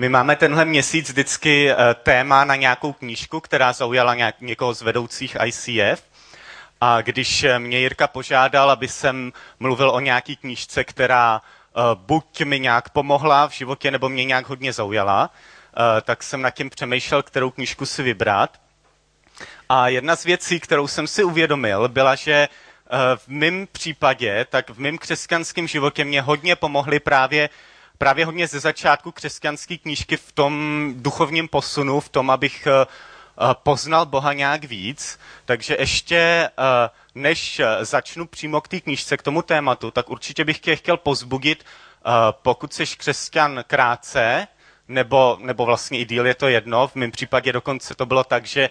My máme tenhle měsíc vždycky eh, téma na nějakou knížku, která zaujala nějak, někoho z vedoucích ICF. A když eh, mě Jirka požádal, aby jsem mluvil o nějaký knížce, která eh, buď mi nějak pomohla v životě, nebo mě nějak hodně zaujala, tak jsem nad tím přemýšlel, kterou knížku si vybrat. A jedna z věcí, kterou jsem si uvědomil, byla, že v mém případě, tak v mém křesťanském životě mě hodně pomohly právě právě hodně ze začátku křesťanské knížky v tom duchovním posunu, v tom, abych eh, eh, poznal Boha nějak víc. Takže ještě eh, než začnu přímo k té knížce, k tomu tématu, tak určitě bych tě chtěl pozbudit, pokud jsi křesťan krátce, nebo, nebo vlastně i díl je to jedno. V mém případě dokonce to bylo tak, že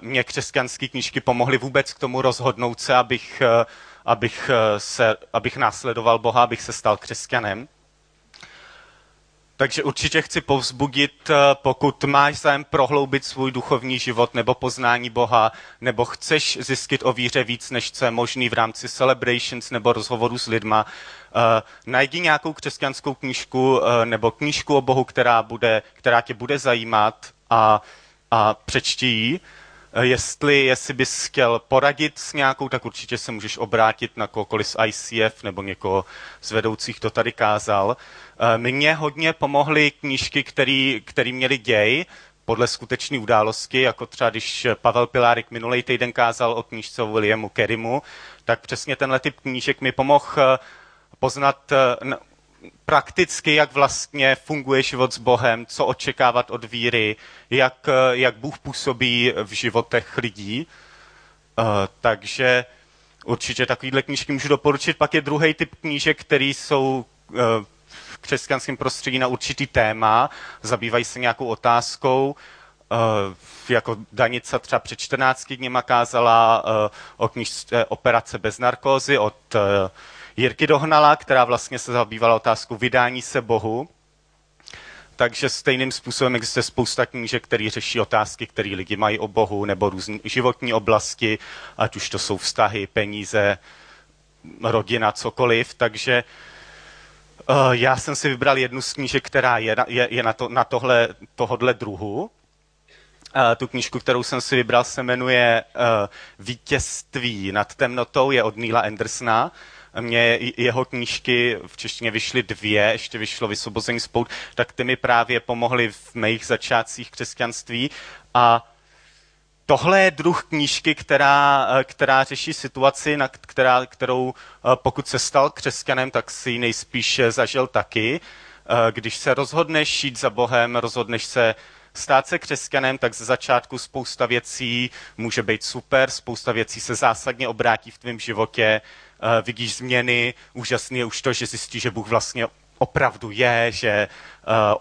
mě křesťanské knížky pomohly vůbec k tomu rozhodnout se, abych, abych, se, abych následoval Boha, abych se stal křesťanem. Takže určitě chci povzbudit, eh, pokud máš zájem prohloubit svůj duchovní život nebo poznání Boha, nebo chceš zjistit o víře víc, než co je možný v rámci celebrations nebo rozhovoru s lidma, uh, najdi nějakou křesťanskou knížku uh, nebo knížku o Bohu, která, bude, která tě bude zajímat a, a přečti ji. Jestli, jestli bys chtěl poradit s nějakou, tak určitě se můžeš obrátit na kohokoliv z ICF nebo někoho z vedoucích, kdo tady kázal. Eh, mně hodně pomohly knížky, který měly děj, podle skutečné události, jako třeba když Pavel Pilárik minulý týden kázal o knížce Williamu Kerimu, tak přesně tenhle typ knížek mi pomohl eh, poznat eh, prakticky, jak vlastně funguje život s Bohem, co očekávat od víry, jak, jak Bůh působí v životech lidí. Takže určitě takovýhle knížky můžu doporučit. Pak je druhý typ knížek, který jsou křesťanském prostředí na určitý téma, zabývají se nějakou otázkou, Uh, jako Danica třeba před 14 dněma kázala o knižce Operace bez narkózy od Jirky Dohnala, která vlastně se zabývala otázkou vydání se Bohu. Takže stejným způsobem existuje spousta knížek, které řeší otázky, které lidi mají o Bohu, nebo různé životní oblasti, ať už to jsou vztahy, peníze, rodina, cokoliv. Takže Uh, já jsem si vybral jednu z knížek, která je na, je, je na, to, na tohle, tohodle druhu. Uh, tu knížku, kterou jsem si vybral, se jmenuje uh, Vítězství nad temnotou, je od Neila Andersona. Mně jeho knížky v češtině vyšly dvě, ještě vyšlo Vysvobození spout, tak ty mi právě pomohly v mých začátcích křesťanství. A tohle je druh knížky, která, eh, která řeší situaci, na která, kterou eh, pokud se stal křesťanem, tak si ji nejspíš zažil taky. Eh, když se rozhodneš jít za Bohem, rozhodneš se stát se křesťanem, tak ze začátku spousta věcí může být super, spousta věcí se zásadně obrátí v tvém životě, vidíš změny, úžasný je už to, že zjistíš, že Bůh vlastně opravdu je, že,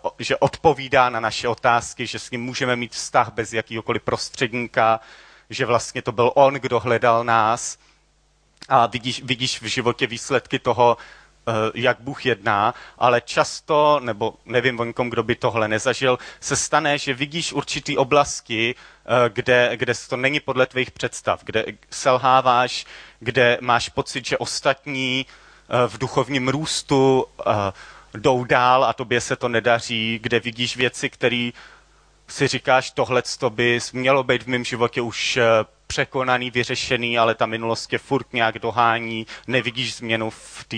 uh, že odpovídá na naše otázky, že s ním můžeme mít vztah bez jakýkoliv prostředníka, že vlastně to byl on, kdo hledal nás. A vidíš, vidíš v životě výsledky toho, jak Bůh jedná, ale často, nebo nevím o nikom, kdo by tohle nezažil, se stane, že vidíš určitý oblasti, uh, kde, kde to není podle tvých představ, kde selháváš, kde máš pocit, že ostatní Eh, v duchovním růstu eh, jdou dál a tobě se to nedaří, kde vidíš věci, které si říkáš, tohle by mělo být v mém životě už eh, překonaný, vyřešený, ale ta minulost tě furt nějak dohání, nevidíš změnu v té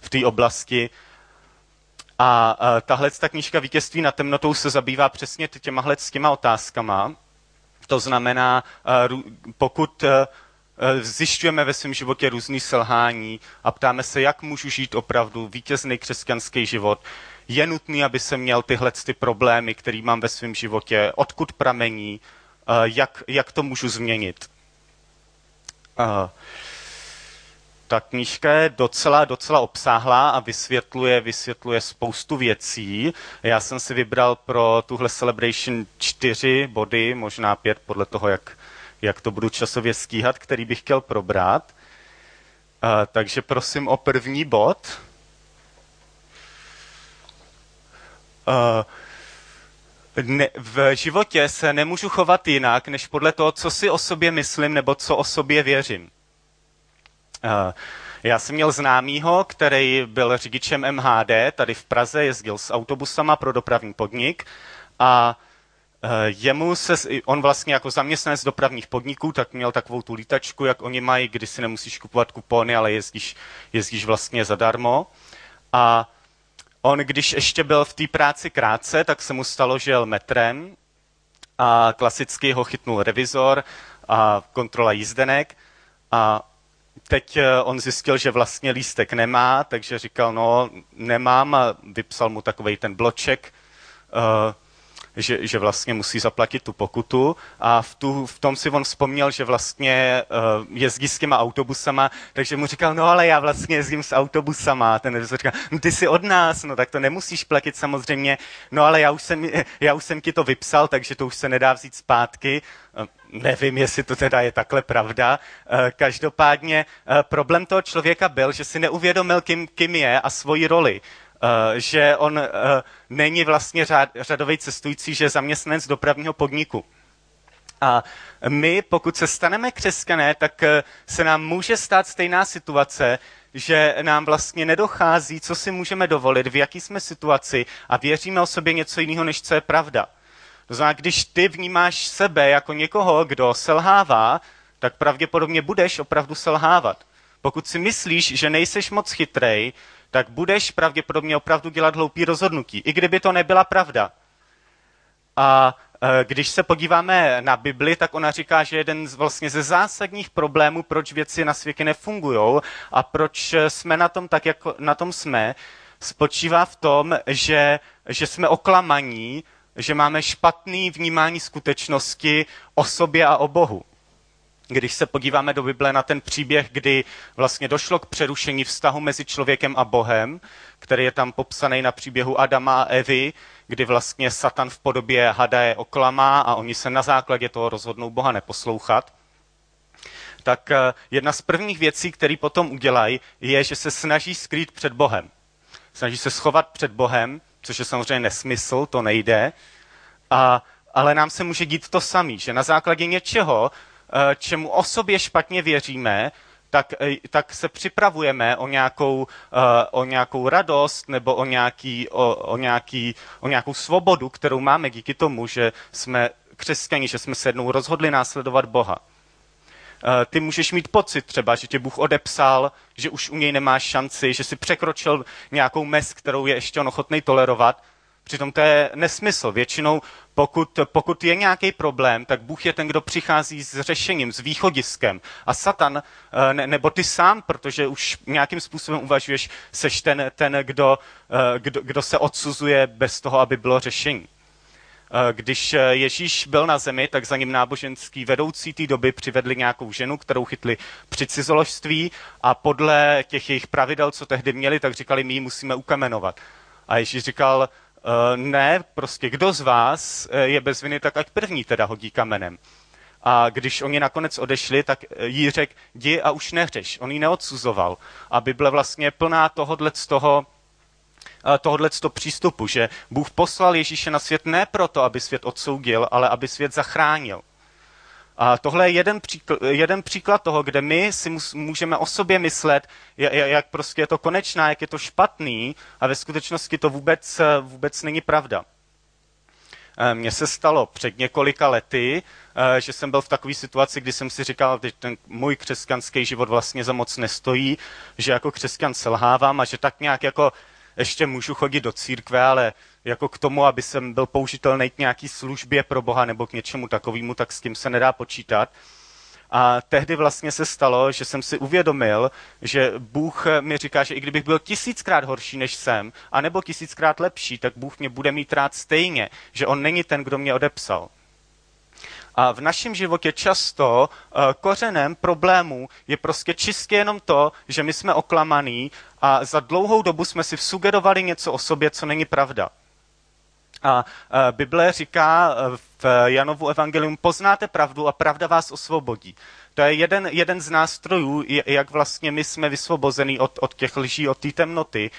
v oblasti. A uh, tahle ta knížka Vítězství na temnotou se zabývá přesně těma s těma otázkama. To znamená, uh, pokud uh, zjišťujeme ve svém životě různý selhání a ptáme se, jak můžu žít opravdu vítězný křesťanský život. Je nutný, aby se měl tyhle ty problémy, které mám ve svém životě, odkud pramení, jak, jak to můžu změnit. Eh, ta knížka je docela, docela obsáhlá a vysvětluje, vysvětluje spoustu věcí. Já jsem si vybral pro tuhle celebration čtyři body, možná pět, podle toho, jak jak to budu časově stíhat, který bych chtěl probrat. Uh, takže prosím o první bod. Uh, ne, v životě se nemůžu chovat jinak, než podle toho, co si o sobě myslím nebo co o sobě věřím. Uh, Já jsem měl známýho, který byl řidičem MHD, tady v Praze jezdil s autobusama pro dopravní podnik a eh, jemu se, on vlastně jako zaměstnanec dopravních podniků, tak měl takovou tu lítačku, jak oni mají, kdy si nemusíš kupovat kupony, ale jezdíš, jezdíš vlastně zadarmo. A on, když ještě byl v té práci krátce, tak se mu stalo, že jel metrem a klasicky ho chytnul revizor a kontrola jízdenek a teď eh, on zjistil, že vlastně lístek nemá, takže říkal, no nemám. A vypsal mu takový ten bloček, uh, že, že vlastně musí zaplatit tu pokutu a v, tu, v tom si on vzpomněl, že vlastně uh, jezdí s těma autobusama, takže mu říkal, no ale já vlastně jezdím s autobusama. A ten revizor říkal, no ty jsi od nás, no tak to nemusíš platit samozřejmě, no ale já už jsem, já už jsem ti to vypsal, takže to už se nedá vzít zpátky. Uh, nevím, jestli to teda je takhle pravda. Uh, každopádně problém toho člověka byl, že si neuvědomil, kým, kým je a svoji roli. Eh, že on uh, není vlastně řád, řadový cestující, že je zaměstnanec dopravního podniku. A my, pokud se staneme křesťané, tak uh, se nám může stát stejná situace, že nám vlastně nedochází, co si můžeme dovolit, v jaký jsme situaci a věříme o sobě něco jiného, než co je pravda. To znamená, když ty vnímáš sebe jako někoho, kdo selhává, tak pravděpodobně budeš opravdu selhávat. Pokud si myslíš, že nejseš moc chytrej, tak budeš pravděpodobně opravdu dělat hloupý rozhodnutí, i kdyby to nebyla pravda. A e, když se podíváme na Bibli, tak ona říká, že jeden z vlastně ze zásadních problémů, proč věci na světě nefungují a proč jsme na tom tak, jak na tom jsme, spočívá v tom, že, že jsme oklamaní, že máme špatný vnímání skutečnosti o sobě a o Bohu když se podíváme do Bible na ten příběh, kdy vlastně došlo k přerušení vztahu mezi člověkem a Bohem, který je tam popsaný na příběhu Adama a Evy, kdy vlastně Satan v podobě hada je oklamá a oni se na základě toho rozhodnou Boha neposlouchat, tak eh, jedna z prvních věcí, které potom udělají, je, že se snaží skrýt před Bohem. Snaží se schovat před Bohem, což je samozřejmě nesmysl, to nejde. A, ale nám se může dít to samý, že na základě něčeho, Eh, čemu o sobě špatně věříme, tak, eh, tak se připravujeme o nějakou, eh, o nějakou radost nebo o, nějaký, o, o, nějaký, o nějakou svobodu, kterou máme díky tomu, že jsme křesťani, že jsme se jednou rozhodli následovat Boha. Ty můžeš mít pocit třeba, že tě Bůh odepsal, že už u něj nemáš šanci, že si překročil nějakou mez, kterou je ještě on ochotný tolerovat, Přitom to je nesmysl. Většinou, pokud, pokud je nějaký problém, tak Bůh je ten, kdo přichází s řešením, s východiskem. A Satan, eh, ne, nebo ty sám, protože už nějakým způsobem uvažuješ, seš ten, ten kdo, eh, kdo, kdo se odsuzuje bez toho, aby bylo řešení. Eh, když Ježíš byl na zemi, tak za ním náboženský vedoucí té doby přivedli nějakou ženu, kterou chytli při cizoložství a podle těch jejich pravidel, co tehdy měli, tak říkali, my ji musíme ukamenovat. A Ježíš říkal, ne, prostě kdo z vás eh, je bez viny, tak ať první teda hodí kamenem. A když oni nakonec odešli, tak eh, jí řekl, jdi a už nehřeš. On ji neodsuzoval. A Bible vlastně je plná tohodle z toho, tohodle z toho přístupu, že Bůh poslal Ježíše na svět ne proto, aby svět odsoudil, ale aby svět zachránil. A tohle je jeden příklad, jeden příklad toho, kde my si můžeme o sobě myslet, jak prostě je to konečná, jak je to špatný a ve skutečnosti to vůbec, vůbec není pravda. E, mně se stalo před několika lety, e, že jsem byl v takové situaci, kdy jsem si říkal, že ten můj křesťanský život vlastně za moc nestojí, že jako křesťan selhávám a že tak nějak jako ještě můžu chodit do církve, ale jako k tomu, aby jsem byl použitelný k nějaký službě pro Boha nebo k něčemu takovému, tak s tím se nedá počítat. A tehdy vlastně se stalo, že jsem si uvědomil, že Bůh mi říká, že i kdybych byl tisíckrát horší než jsem, anebo tisíckrát lepší, tak Bůh mě bude mít rád stejně, že On není ten, kdo mě odepsal. A v našem životě často uh, kořenem problémů je prostě čistě jenom to, že my jsme oklamaný a za dlouhou dobu jsme si vsugerovali něco o sobě, co není pravda. A uh, Bible říká uh, v Janovu evangelium, poznáte pravdu a pravda vás osvobodí. To je jeden, jeden z nástrojů, jak vlastně my jsme vysvobození od, od těch lží, od té temnoty.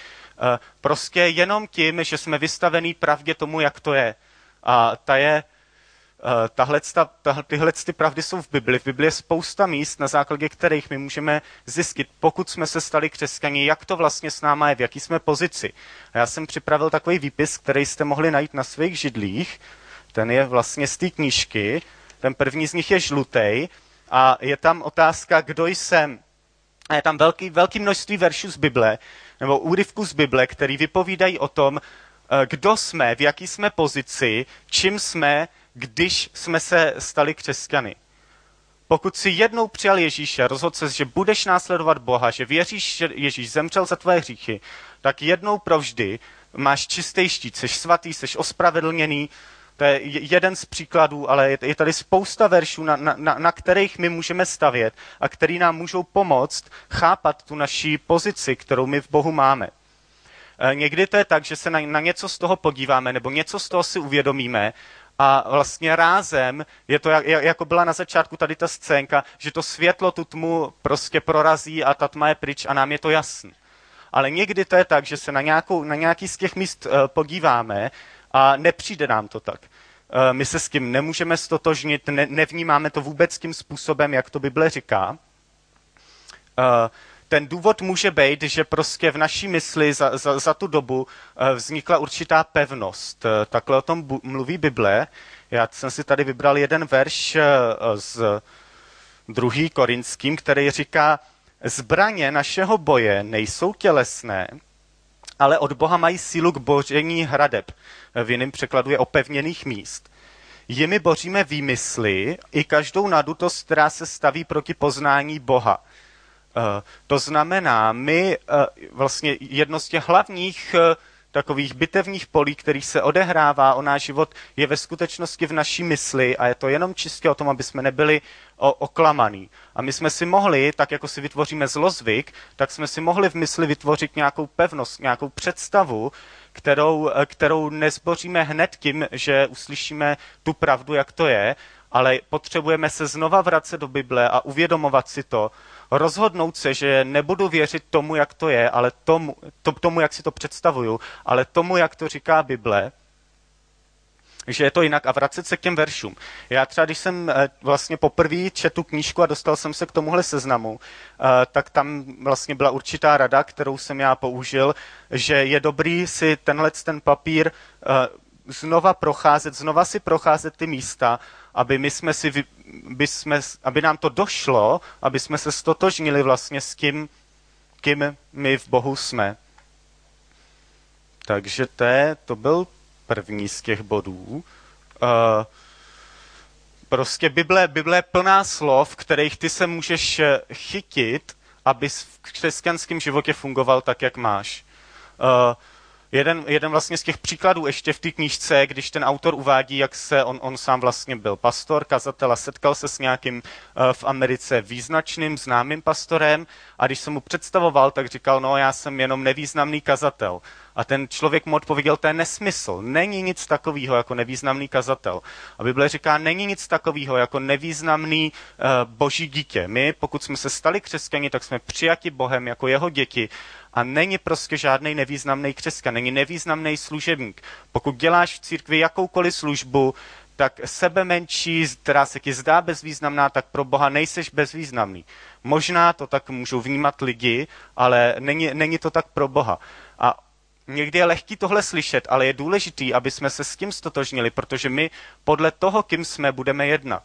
Prostě jenom tím, že jsme vystavení pravdě tomu, jak to je. A ta je, tahle, tahle, tyhle ty pravdy jsou v Bibli. V Bibli je spousta míst, na základě kterých my můžeme zjistit, pokud jsme se stali křesťani, jak to vlastně s náma je, v jaký jsme pozici. A já jsem připravil takový výpis, který jste mohli najít na svých židlích. Ten je vlastně z té knížky. Ten první z nich je žlutý a je tam otázka, kdo jsem. A je tam velký, velký množství veršů z Bible, nebo úryvků z Bible, který vypovídají o tom, eh, kdo jsme, v jaký jsme pozici, čím jsme, když jsme se stali křesťany. Pokud si jednou přijal Ježíše, rozhodl se, že budeš následovat Boha, že věříš, že Ježíš zemřel za tvoje hříchy, tak jednou provždy máš čistý štít, jsi svatý, jsi ospravedlněný. To je jeden z příkladů, ale je tady spousta veršů, na, na, na kterých my můžeme stavět a který nám můžou pomoct chápat tu naší pozici, kterou my v Bohu máme. E, někdy to je tak, že se na, na něco z toho podíváme nebo něco z toho si uvědomíme a vlastně rázem je to, jako byla na začátku tady ta scénka, že to světlo tu tmu prostě prorazí a ta tma je pryč a nám je to jasný. Ale někdy to je tak, že se na, nějakou, na nějaký z těch míst uh, podíváme a nepřijde nám to tak. Uh, my se s tím nemůžeme stotožnit, ne, nevnímáme to vůbec tím způsobem, jak to Bible říká. Uh, ten důvod může být, že prostě v naší mysli za, za, za tu dobu eh, vznikla určitá pevnost. Eh, takhle o tom mluví Bible. Já jsem si tady vybral jeden verš eh, z druhý korinským, který říká, zbraně našeho boje nejsou tělesné, ale od Boha mají sílu k boření hradeb. V jiném překladu je opevněných míst. Jimi boříme výmysly i každou nadutost, která se staví proti poznání Boha. Eh, to znamená, my eh, vlastně jedno z těch hlavních eh, takových bitevních polí, který se odehrává o náš život, je ve skutečnosti v naší mysli a je to jenom čistě o tom, aby jsme nebyli oklamaný. A my jsme si mohli, tak jako si vytvoříme zlozvyk, tak jsme si mohli v mysli vytvořit nějakou pevnost, nějakou představu, kterou, kterou nezboříme hned tím, že uslyšíme tu pravdu, jak to je, ale potřebujeme se znova vracet do Bible a uvědomovat si to, rozhodnout se, že nebudu věřit tomu, jak to je, ale tomu, to, tomu jak si to představuju, ale tomu, jak to říká Bible, že je to jinak a vracet se k těm veršům. Já třeba, když jsem eh, vlastně poprvé četl knížku a dostal jsem se k tomuhle seznamu, eh, tak tam vlastně byla určitá rada, kterou jsem já použil, že je dobrý si tenhle ten papír eh, znova procházet, znova si procházet ty místa, aby my jsme si, by jsme, aby nám to došlo, aby jsme se stotožnili vlastně s tím, kým my v Bohu jsme. Takže to, je, to byl první z těch bodů. Uh, prostě Bible, Bible je plná slov, kterých ty se můžeš chytit, aby v křesťanském životě fungoval tak, jak máš. Uh, jeden, jeden vlastně z těch příkladů ještě v té knížce, když ten autor uvádí, jak se on, on sám vlastně byl pastor, kazatel a setkal se s nějakým uh, v Americe význačným, známým pastorem a když jsem mu představoval, tak říkal, no já jsem jenom nevýznamný kazatel. A ten člověk mu odpověděl, to je nesmysl. Není nic takového jako nevýznamný kazatel. A Bible říká, není nic takového jako nevýznamný uh, boží dítě. My, pokud jsme se stali křesťani, tak jsme přijati Bohem jako jeho děti a není prostě žádný nevýznamný křesťan, není nevýznamný služebník. Pokud děláš v církvi jakoukoliv službu, tak sebe menší, která se ti zdá bezvýznamná, tak pro Boha nejseš bezvýznamný. Možná to tak můžou vnímat lidi, ale není, není to tak pro Boha. A někdy je lehký tohle slyšet, ale je důležitý, aby jsme se s tím stotožnili, protože my podle toho, kým jsme, budeme jednat.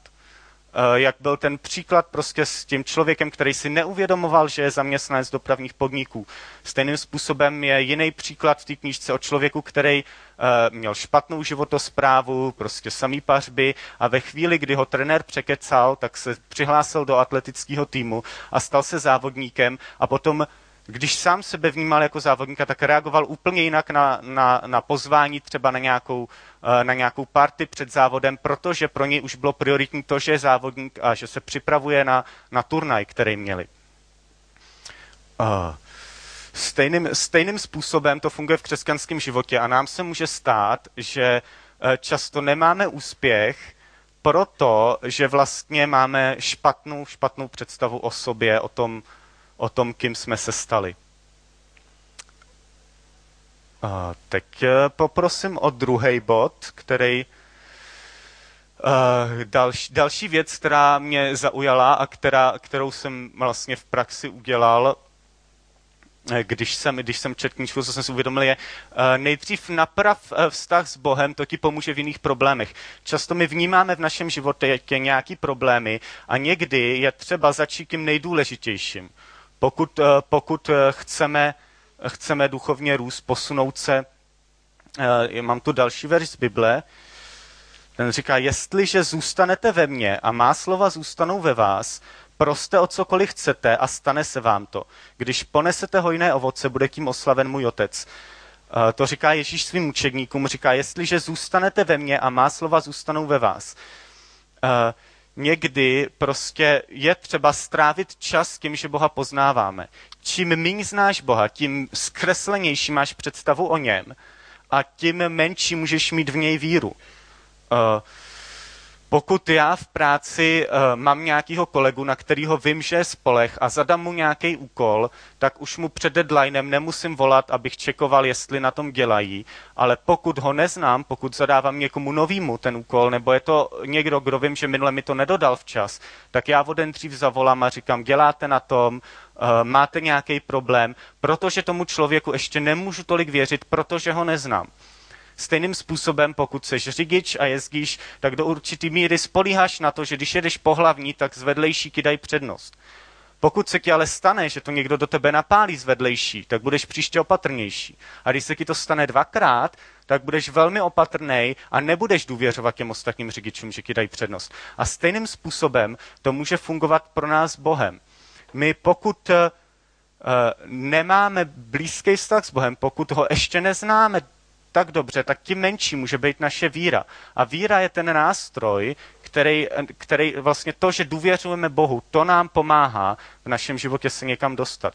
Eh, jak byl ten příklad prostě s tím člověkem, který si neuvědomoval, že je zaměstnanec dopravních podniků. Stejným způsobem je jiný příklad v té knížce o člověku, který eh, měl špatnou životosprávu, prostě samý pařby a ve chvíli, kdy ho trenér překecal, tak se přihlásil do atletického týmu a stal se závodníkem a potom když sám sebe vnímal jako závodníka, tak reagoval úplně jinak na, na, na pozvání třeba na nějakou, eh, na nějakou party před závodem, protože pro něj už bylo prioritní to, že je závodník a že se připravuje na, na turnaj, který měli. Uh, stejným, stejným způsobem to funguje v křesťanském životě a nám se může stát, že eh, často nemáme úspěch, proto, že vlastně máme špatnou, špatnou představu o sobě, o tom, o tom, kým jsme se stali. A teď eh, poprosím o druhý bod, který Uh, další, další věc, která mě zaujala a která, kterou jsem vlastně v praxi udělal, Eh, když jsem, když jsem četl knížku, co jsem si uvědomil, je uh, nejdřív naprav vztah s Bohem, to ti pomůže v jiných problémech. Často my vnímáme v našem životě nějaký problémy a někdy je třeba začít tím nejdůležitějším. Pokud, uh, pokud chceme, chceme duchovně růst, posunout se, mám tu další verš z Bible, ten říká, jestliže zůstanete ve mně a má slova zůstanou ve vás, Proste o cokoliv chcete a stane se vám to. Když ponesete hojné ovoce, bude tím oslaven můj otec. Eh, to říká Ježíš svým učedníkům, říká, jestliže zůstanete ve mně a má slova zůstanou ve vás. Někdy prostě je třeba strávit čas tím, že Boha poznáváme. Čím méně znáš Boha, tím zkreslenější máš představu o něm a tím menší můžeš mít v něj víru. Uh, pokud já v práci uh, mám nějakého kolegu, na kterého vím, že je spolech a zadám mu nějaký úkol, tak už mu před deadlinem nemusím volat, abych čekoval, jestli na tom dělají, ale pokud ho neznám, pokud zadávám někomu novýmu ten úkol, nebo je to někdo, kdo vím, že minule mi to nedodal včas, tak já o den dřív zavolám a říkám, děláte na tom, uh, máte nějaký problém, protože tomu člověku ještě nemůžu tolik věřit, protože ho neznám. Stejným způsobem, pokud seš řidič a jezdíš, tak do určitý míry spolíháš na to, že když jedeš po hlavní, tak zvedlejší dají přednost. Pokud se ti ale stane, že to někdo do tebe napálí zvedlejší, tak budeš příště opatrnější. A když se ti to stane dvakrát, tak budeš velmi opatrný a nebudeš důvěřovat těm ostatním řidičům, že ti dají přednost. A stejným způsobem to může fungovat pro nás Bohem. My pokud uh, nemáme blízký vztah s Bohem, pokud ho ještě neznáme tak dobře, tak tím menší může být naše víra. A víra je ten nástroj, který, který vlastně to, že důvěřujeme Bohu, to nám pomáhá v našem životě se někam dostat.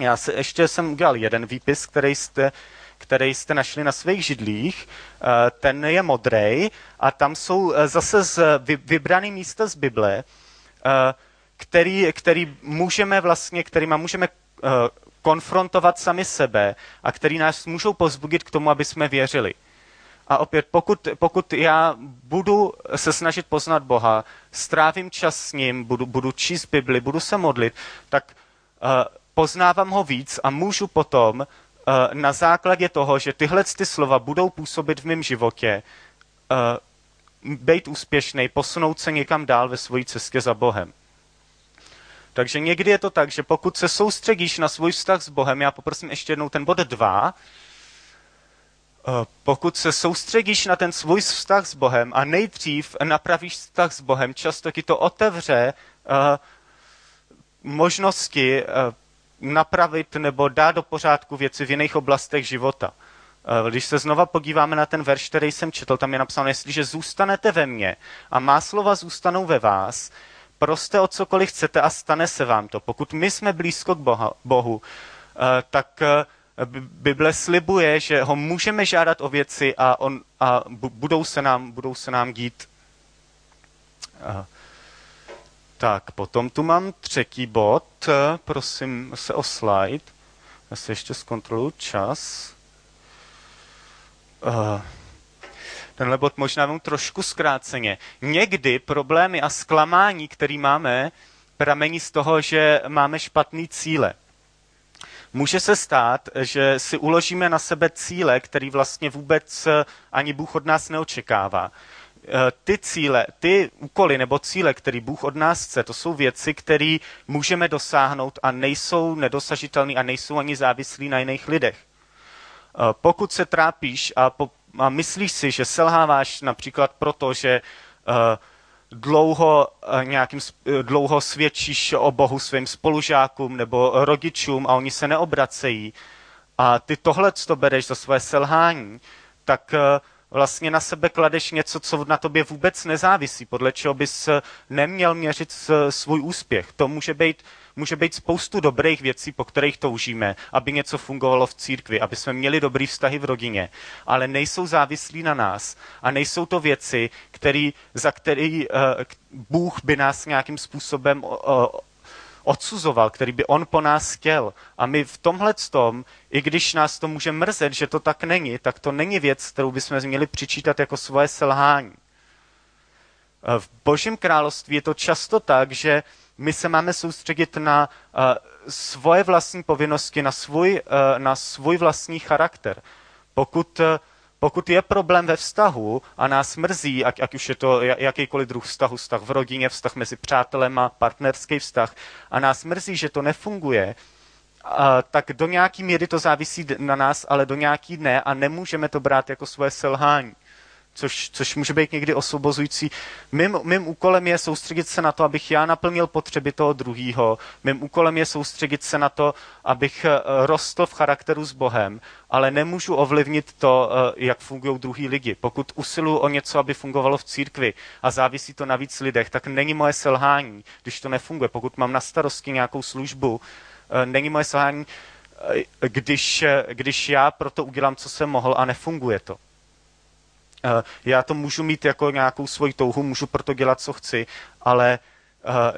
Já se, ještě jsem udělal jeden výpis, který jste, který jste našli na svých židlích. Eh, ten je modrý a tam jsou eh, zase z vybraný místa z Bible, eh, který, který můžeme vlastně, kterýma můžeme konfrontovat sami sebe a který nás můžou pozbudit k tomu, aby jsme věřili. A opět, pokud, pokud já budu se snažit poznat Boha, strávím čas s ním, budu, budu číst Bibli, budu se modlit, tak uh, poznávám ho víc a můžu potom uh, na základě toho, že tyhle ty slova budou působit v mém životě, uh, být úspěšný, posunout se někam dál ve své cestě za Bohem. Takže někdy je to tak, že pokud se soustředíš na svůj vztah s Bohem, já poprosím ještě jednou ten bod dva, eh, pokud se soustředíš na ten svůj vztah s Bohem a nejdřív napravíš vztah s Bohem, často ti to otevře uh, možnosti uh, napravit nebo dát do pořádku věci v jiných oblastech života. Když se znova podíváme na ten verš, který jsem četl, tam je napsáno, jestliže zůstanete ve mně a má slova zůstanou ve vás, proste o cokoliv chcete a stane se vám to. Pokud my jsme blízko k Boha, Bohu, eh, tak eh, Bible slibuje, že ho můžeme žádat o věci a, on, a budou, se nám, budou se nám dít. Eh, tak, potom tu mám třetí bod. Prosím se o slide. Já se ještě zkontroluji čas. Uh, tenhle bod možná vám trošku zkráceně. Někdy problémy a zklamání, které máme, pramení z toho, že máme špatný cíle. Může se stát, že si uložíme na sebe cíle, který vlastně vůbec ani Bůh od nás neočekává. E, ty cíle, ty úkoly nebo cíle, který Bůh od nás chce, to jsou věci, které můžeme dosáhnout a nejsou nedosažitelné a nejsou ani závislí na jiných lidech. E, pokud se trápíš a po, a myslíš si, že selháváš například proto, že uh, dlouho, uh, nějakým, uh, dlouho svědčíš o Bohu svým spolužákům nebo rodičům a oni se neobracejí a ty tohle to bereš za své selhání, tak vlastně na sebe kladeš něco, co na tobě vůbec nezávisí, podle čeho bys neměl měřit svůj úspěch. To může být může být spoustu dobrých věcí, po kterých toužíme, aby něco fungovalo v církvi, aby jsme měli dobrý vztahy v rodině, ale nejsou závislí na nás a nejsou to věci, který, za který uh, Bůh by nás nějakým způsobem uh, odsuzoval, který by on po nás chtěl. A my v tomhle tom, i když nás to může mrzet, že to tak není, tak to není věc, kterou bychom měli přičítat jako svoje selhání. V Božím království je to často tak, že my se máme soustředit na uh, svoje vlastní povinnosti, na svůj, uh, na svůj vlastní charakter. Pokud, uh, pokud je problém ve vztahu a nás mrzí, ať, ať už je to jakýkoliv druh vztahu, vztah v rodině, vztah mezi přátelema, partnerský vztah, a nás mrzí, že to nefunguje, tak do nějaký míry to závisí na nás, ale do nějaký ne a nemůžeme to brát jako svoje selhání. Což, což může být někdy osvobozující. Mým, mým úkolem je soustředit se na to, abych já naplnil potřeby toho druhého. Mým úkolem je soustředit se na to, abych eh, rostl v charakteru s Bohem, ale nemůžu ovlivnit to, eh, jak fungují druhý lidi. Pokud usiluju o něco, aby fungovalo v církvi a závisí to na víc lidech, tak není moje selhání, když to nefunguje. Pokud mám na starosti nějakou službu, Eh, není moje selhání, když, když já proto udělám, co jsem mohl a nefunguje to. Já to můžu mít jako nějakou svoji touhu, můžu proto dělat, co chci, ale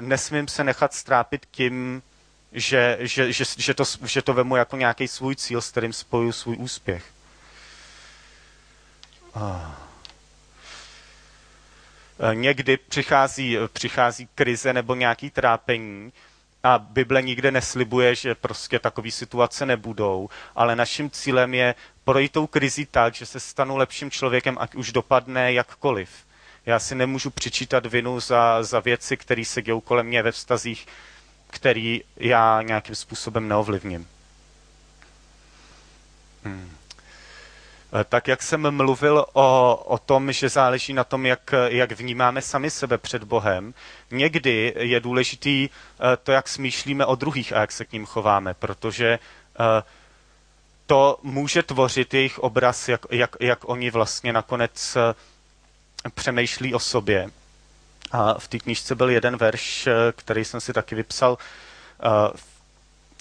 nesmím se nechat strápit tím, že, že, že, že, to, že to vemu jako nějaký svůj cíl, s kterým spoju svůj úspěch. Někdy přichází, přichází krize nebo nějaký trápení, a Bible nikde neslibuje, že prostě takové situace nebudou, ale naším cílem je projít tou krizi tak, že se stanu lepším člověkem, ať už dopadne jakkoliv. Já si nemůžu přičítat vinu za, za věci, které se dějou kolem mě ve vztazích, který já nějakým způsobem neovlivním. Hmm. Eh, tak jak jsem mluvil o, o tom, že záleží na tom, jak, jak vnímáme sami sebe před Bohem, někdy je důležitý eh, to, jak smýšlíme o druhých a jak se k ním chováme, protože eh, to může tvořit jejich obraz, jak, jak, jak oni vlastně nakonec přemýšlí o sobě. A v té knižce byl jeden verš, který jsem si taky vypsal v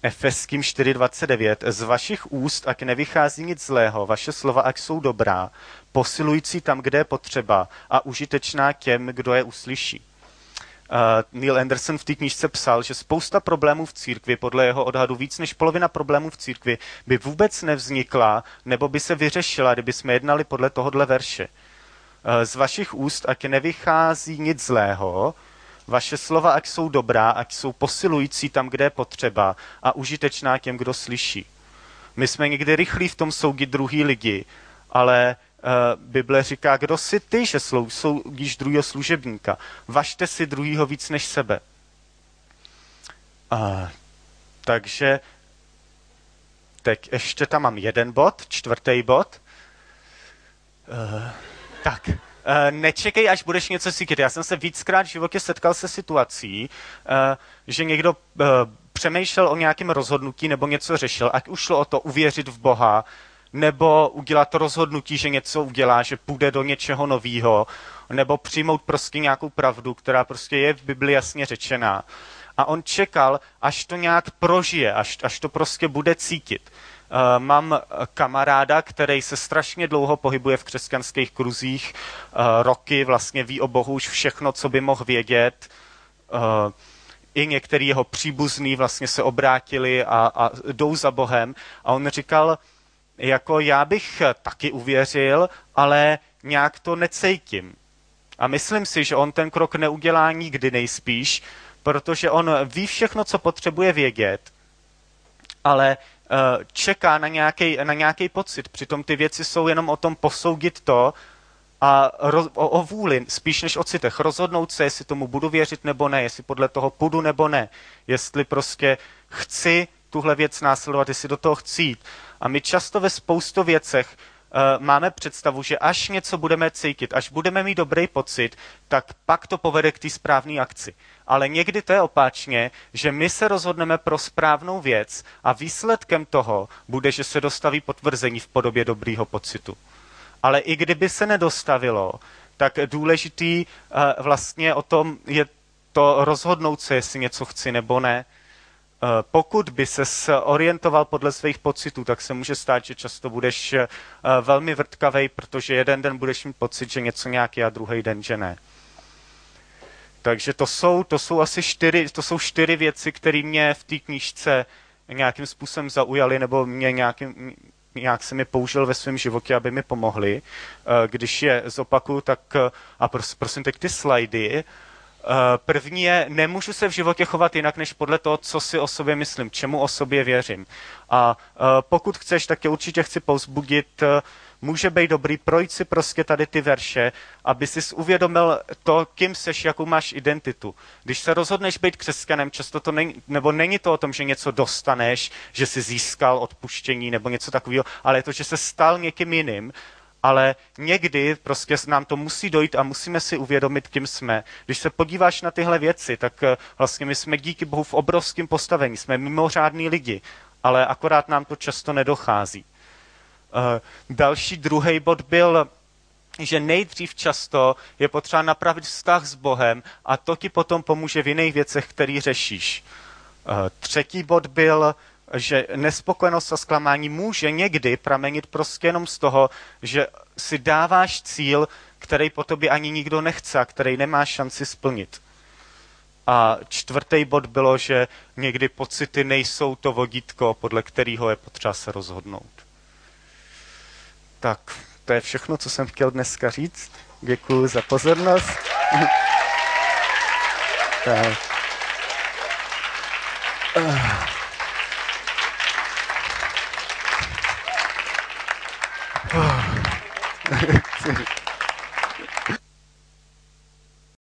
Efeským 4.29. Z vašich úst, ať nevychází nic zlého, vaše slova, ať jsou dobrá, posilující tam, kde je potřeba a užitečná těm, kdo je uslyší. Uh, Neil Anderson v té knižce psal, že spousta problémů v církvi, podle jeho odhadu víc než polovina problémů v církvi, by vůbec nevznikla nebo by se vyřešila, kdyby jsme jednali podle tohohle verše. Uh, z vašich úst, ať nevychází nic zlého, vaše slova, ať jsou dobrá, ať jsou posilující tam, kde je potřeba a užitečná těm, kdo slyší. My jsme někdy rychlí v tom soudit druhý lidi, ale uh, Bible říká, kdo si ty, že soudíš druhého služebníka. Važte si druhýho víc než sebe. Uh, takže teď ještě tam mám jeden bod, čtvrtý bod. Uh, tak, nečekej, až budeš něco cítit. Já jsem se víckrát v životě setkal se situací, eh, že někdo eh, přemýšlel o nějakém rozhodnutí nebo něco řešil, ať už šlo o to uvěřit v Boha, nebo udělat rozhodnutí, že něco udělá, že půjde do něčeho nového, nebo přijmout prostě nějakou pravdu, která prostě je v Bibli jasně řečená. A on čekal, až to nějak prožije, až, až to prostě bude cítit. Eh, mám kamaráda, který se strašně dlouho pohybuje v křesťanských kruzích, eh, roky vlastně ví o Bohu už všechno, co by mohl vědět. Eh, I některý jeho příbuzní vlastně se obrátili a, a jdou za Bohem. A on říkal, jako já bych taky uvěřil, ale nějak to necejtím. A myslím si, že on ten krok neudělá nikdy nejspíš, protože on ví všechno, co potřebuje vědět, ale Eh, čeká na nějaký na nějaký pocit. Přitom ty věci jsou jenom o tom posoudit to a roz, o, o vůli, spíš než o citech. Rozhodnout se, jestli tomu budu věřit nebo ne, jestli podle toho půjdu nebo ne, jestli prostě chci tuhle věc následovat, jestli do toho chci jít. A my často ve spoustu věcech uh, máme představu, že až něco budeme cítit, až budeme mít dobrý pocit, tak pak to povede k té správné akci. Ale někdy to je opáčně, že my se rozhodneme pro správnou věc a výsledkem toho bude, že se dostaví potvrzení v podobě dobrýho pocitu. Ale i kdyby se nedostavilo, tak důležitý uh, vlastně o tom je to rozhodnout se, jestli něco chci nebo ne, Eh, pokud by se orientoval podle svých pocitů, tak se může stát, že často budeš eh, velmi vrtkavej, protože jeden den budeš mít pocit, že něco nějaký a druhý den, že ne. Takže to jsou, to jsou asi čtyři, to jsou čtyři věci, které mě v té knížce nějakým způsobem zaujaly, nebo mě nějakým, nějak jsem je použil ve svém životě, aby mi pomohli. Eh, když je zopakuju, tak eh, a pros, prosím teď ty slajdy. První je, nemůžu se v životě chovat jinak, než podle toho, co si o sobě myslím, čemu o sobě věřím. A pokud chceš, tak tě určitě chci povzbudit může být dobrý projít si prostě tady ty verše, aby si uvědomil to, kým seš, jakou máš identitu. Když se rozhodneš být křesťanem, často to není, nebo není to o tom, že něco dostaneš, že jsi získal odpuštění nebo něco takového, ale je to, že se stal někým jiným, ale někdy prostě nám to musí dojít a musíme si uvědomit, kým jsme. Když se podíváš na tyhle věci, tak eh, vlastně my jsme díky Bohu v obrovském postavení, jsme mimořádní lidi, ale akorát nám to často nedochází. Eh, další druhý bod byl, že nejdřív často je potřeba napravit vztah s Bohem a to ti potom pomůže v jiných věcech, který řešíš. Eh, třetí bod byl, že nespokojenost a zklamání může někdy pramenit prostě jenom z toho, že si dáváš cíl, který po tobě ani nikdo nechce a který nemáš šanci splnit. A čtvrtý bod bylo, že někdy pocity nejsou to vodítko, podle kterého je potřeba se rozhodnout. Tak, to je všechno, co jsem chtěl dneska říct. Děkuji za pozornost. tak.